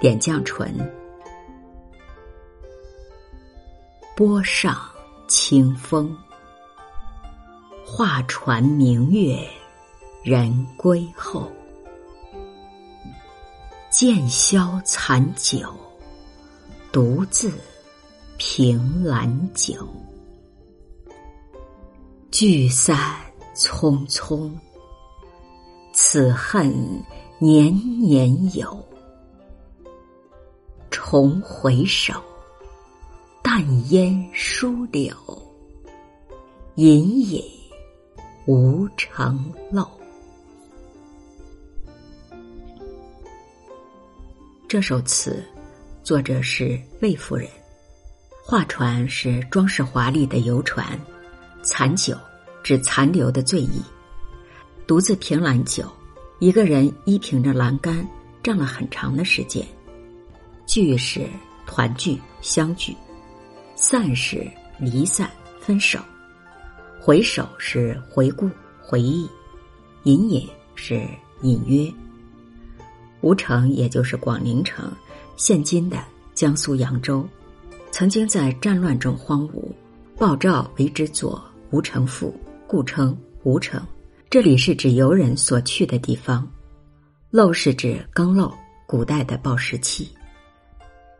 点绛唇，波上清风，画船明月，人归后。渐消残酒，独自凭栏酒。聚散匆匆，此恨年年有。重回首，淡烟疏柳，隐隐无城漏。这首词作者是魏夫人，画船是装饰华丽的游船，残酒指残留的醉意，独自凭栏酒，一个人依凭着栏杆站了很长的时间。聚是团聚相聚，散是离散分手，回首是回顾回忆，隐隐是隐约。吴城也就是广陵城，现今的江苏扬州，曾经在战乱中荒芜，鲍照为之作《吴城赋》，故称吴城。这里是指游人所去的地方。陋是指更陋，古代的报时器。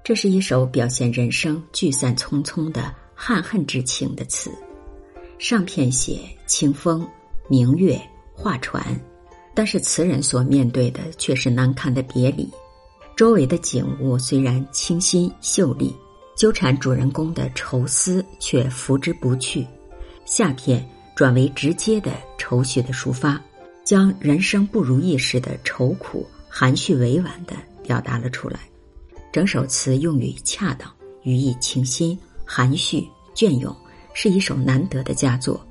这是一首表现人生聚散匆匆的憾恨之情的词，上片写清风、明月、画船，但是词人所面对的却是难堪的别离。周围的景物虽然清新秀丽，纠缠主人公的愁思却拂之不去。下片转为直接的愁绪的抒发，将人生不如意时的愁苦含蓄委婉的表达了出来。整首词用语恰当，语意清新、含蓄隽永，是一首难得的佳作。